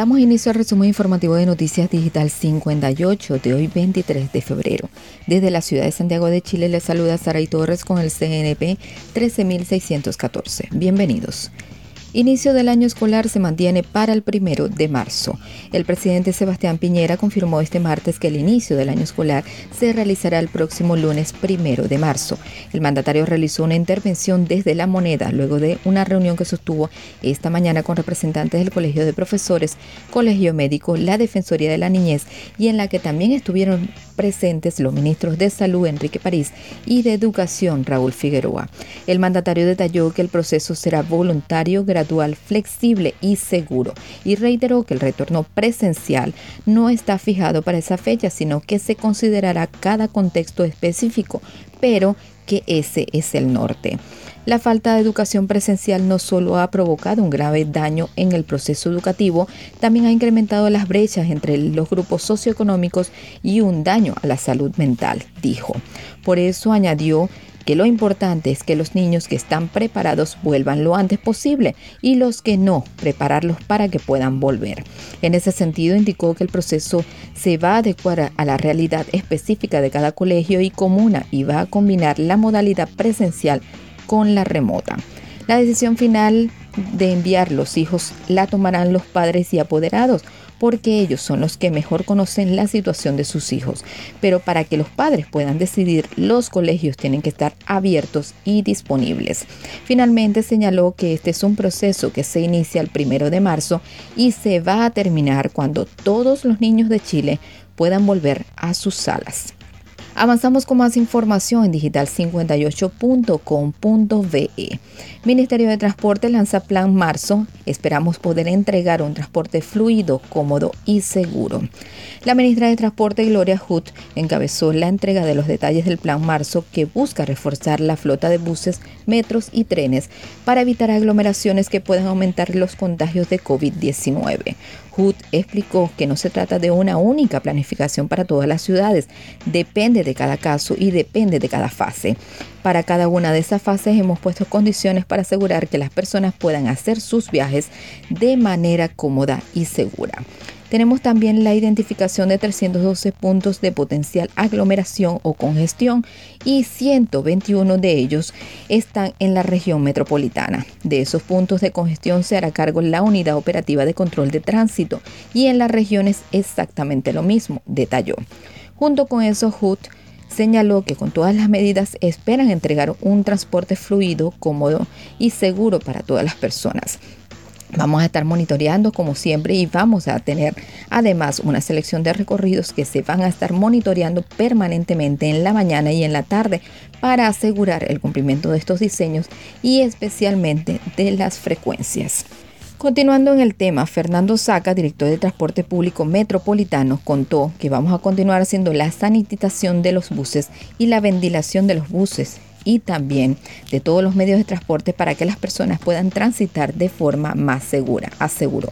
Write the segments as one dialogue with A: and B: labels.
A: Damos inicio al resumen informativo de Noticias Digital 58 de hoy 23 de febrero. Desde la ciudad de Santiago de Chile les saluda Saray Torres con el CNP 13614. Bienvenidos. Inicio del año escolar se mantiene para el primero de marzo. El presidente Sebastián Piñera confirmó este martes que el inicio del año escolar se realizará el próximo lunes primero de marzo. El mandatario realizó una intervención desde la moneda luego de una reunión que sostuvo esta mañana con representantes del Colegio de Profesores, Colegio Médico, la Defensoría de la Niñez y en la que también estuvieron presentes los ministros de Salud Enrique París y de Educación Raúl Figueroa. El mandatario detalló que el proceso será voluntario, gradual, flexible y seguro y reiteró que el retorno presencial no está fijado para esa fecha, sino que se considerará cada contexto específico, pero que ese es el norte. La falta de educación presencial no solo ha provocado un grave daño en el proceso educativo, también ha incrementado las brechas entre los grupos socioeconómicos y un daño a la salud mental, dijo. Por eso añadió que lo importante es que los niños que están preparados vuelvan lo antes posible y los que no, prepararlos para que puedan volver. En ese sentido, indicó que el proceso se va a adecuar a la realidad específica de cada colegio y comuna y va a combinar la modalidad presencial con la remota. La decisión final de enviar los hijos la tomarán los padres y apoderados, porque ellos son los que mejor conocen la situación de sus hijos. Pero para que los padres puedan decidir, los colegios tienen que estar abiertos y disponibles. Finalmente señaló que este es un proceso que se inicia el primero de marzo y se va a terminar cuando todos los niños de Chile puedan volver a sus salas. Avanzamos con más información en digital58.com.be. Ministerio de Transporte lanza Plan Marzo. Esperamos poder entregar un transporte fluido, cómodo y seguro. La ministra de Transporte, Gloria Hood, encabezó la entrega de los detalles del Plan Marzo que busca reforzar la flota de buses, metros y trenes para evitar aglomeraciones que puedan aumentar los contagios de COVID-19. Hood explicó que no se trata de una única planificación para todas las ciudades, depende de cada caso y depende de cada fase. Para cada una de esas fases hemos puesto condiciones para asegurar que las personas puedan hacer sus viajes de manera cómoda y segura. Tenemos también la identificación de 312 puntos de potencial aglomeración o congestión y 121 de ellos están en la región metropolitana. De esos puntos de congestión se hará cargo la Unidad Operativa de Control de Tránsito y en las regiones exactamente lo mismo, detalló. Junto con eso, HUD señaló que con todas las medidas esperan entregar un transporte fluido, cómodo y seguro para todas las personas. Vamos a estar monitoreando como siempre y vamos a tener además una selección de recorridos que se van a estar monitoreando permanentemente en la mañana y en la tarde para asegurar el cumplimiento de estos diseños y especialmente de las frecuencias. Continuando en el tema, Fernando Saca, director de Transporte Público Metropolitano, contó que vamos a continuar haciendo la sanitización de los buses y la ventilación de los buses y también de todos los medios de transporte para que las personas puedan transitar de forma más segura, aseguró.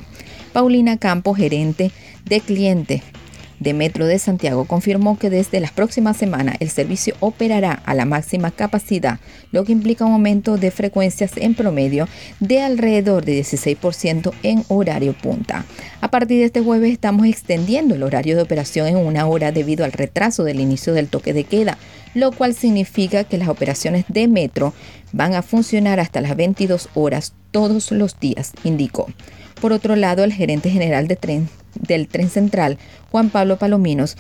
A: Paulina Campos, gerente de cliente de Metro de Santiago confirmó que desde las próximas semanas el servicio operará a la máxima capacidad, lo que implica un aumento de frecuencias en promedio de alrededor de 16% en horario punta. A partir de este jueves estamos extendiendo el horario de operación en una hora debido al retraso del inicio del toque de queda, lo cual significa que las operaciones de Metro van a funcionar hasta las 22 horas todos los días, indicó. Por otro lado, el gerente general del tren central, Juan Pablo Palominos,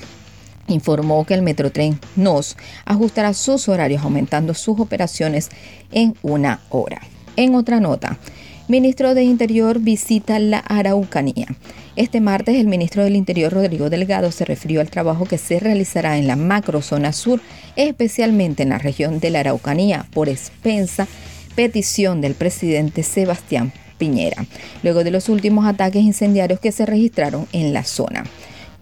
A: informó que el Metrotren NOS ajustará sus horarios aumentando sus operaciones en una hora. En otra nota, ministro de Interior visita la Araucanía. Este martes el ministro del Interior Rodrigo Delgado se refirió al trabajo que se realizará en la macrozona sur, especialmente en la región de la Araucanía, por expensa petición del presidente Sebastián Piñera, luego de los últimos ataques incendiarios que se registraron en la zona.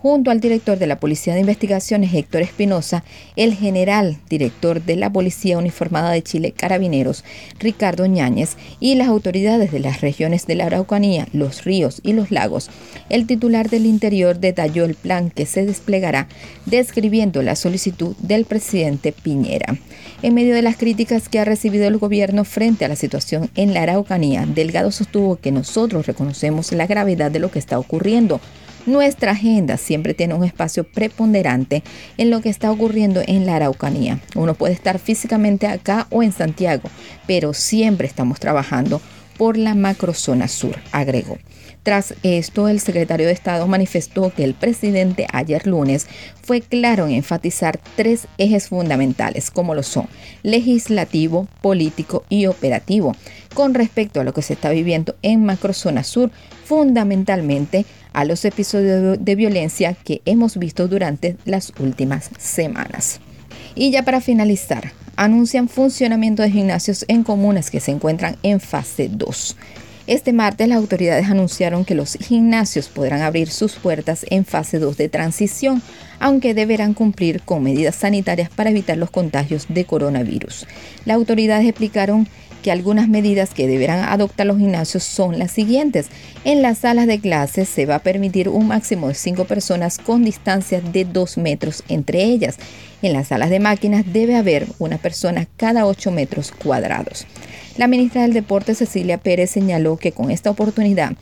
A: Junto al director de la Policía de Investigaciones, Héctor Espinosa, el general director de la Policía Uniformada de Chile, Carabineros, Ricardo Ñáñez, y las autoridades de las regiones de la Araucanía, los ríos y los lagos. El titular del Interior detalló el plan que se desplegará, describiendo la solicitud del presidente Piñera. En medio de las críticas que ha recibido el gobierno frente a la situación en la Araucanía, Delgado sostuvo que nosotros reconocemos la gravedad de lo que está ocurriendo. Nuestra agenda siempre tiene un espacio preponderante en lo que está ocurriendo en la Araucanía. Uno puede estar físicamente acá o en Santiago, pero siempre estamos trabajando por la macrozona sur, agregó. Tras esto, el secretario de Estado manifestó que el presidente ayer lunes fue claro en enfatizar tres ejes fundamentales, como lo son legislativo, político y operativo, con respecto a lo que se está viviendo en Macrozona Sur, fundamentalmente a los episodios de violencia que hemos visto durante las últimas semanas. Y ya para finalizar, anuncian funcionamiento de gimnasios en comunas que se encuentran en fase 2. Este martes las autoridades anunciaron que los gimnasios podrán abrir sus puertas en fase 2 de transición, aunque deberán cumplir con medidas sanitarias para evitar los contagios de coronavirus. Las autoridades explicaron que algunas medidas que deberán adoptar los gimnasios son las siguientes. En las salas de clases se va a permitir un máximo de 5 personas con distancia de 2 metros entre ellas. En las salas de máquinas debe haber una persona cada 8 metros cuadrados. La ministra del Deporte, Cecilia Pérez, señaló que con esta oportunidad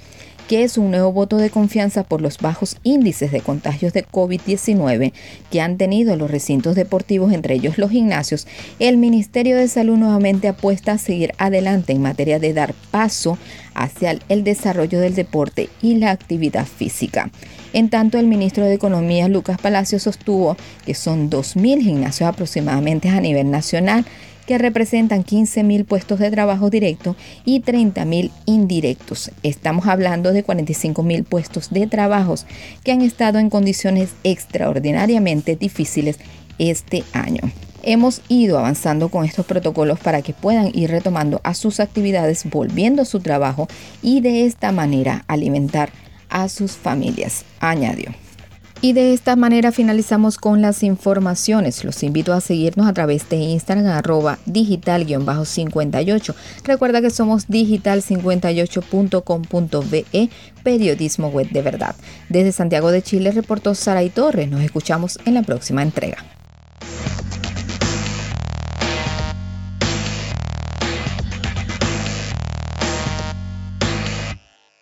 A: que es un nuevo voto de confianza por los bajos índices de contagios de COVID-19 que han tenido los recintos deportivos, entre ellos los gimnasios, el Ministerio de Salud nuevamente apuesta a seguir adelante en materia de dar paso hacia el desarrollo del deporte y la actividad física. En tanto, el ministro de Economía, Lucas Palacio, sostuvo que son 2.000 gimnasios aproximadamente a nivel nacional que representan 15.000 puestos de trabajo directo y 30.000 indirectos. Estamos hablando de 45.000 puestos de trabajo que han estado en condiciones extraordinariamente difíciles este año. Hemos ido avanzando con estos protocolos para que puedan ir retomando a sus actividades, volviendo a su trabajo y de esta manera alimentar a sus familias, añadió. Y de esta manera finalizamos con las informaciones. Los invito a seguirnos a través de Instagram arroba digital-58. Recuerda que somos digital58.com.be, periodismo web de verdad. Desde Santiago de Chile reportó Sara y Torres. Nos escuchamos en la próxima entrega.